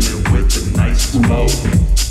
dealing with the nice flow.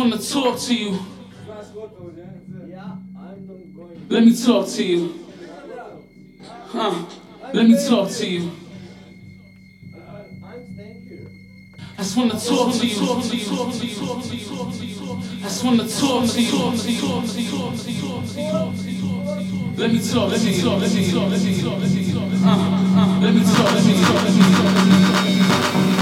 Just wanna talk to you. Let me talk to you. Huh? Let me talk to you. I just wanna talk to you. I just wanna talk to you. Let me talk. Let me talk. Let me talk. Let me talk. Let me talk. Let me talk. Let me talk. Let me talk.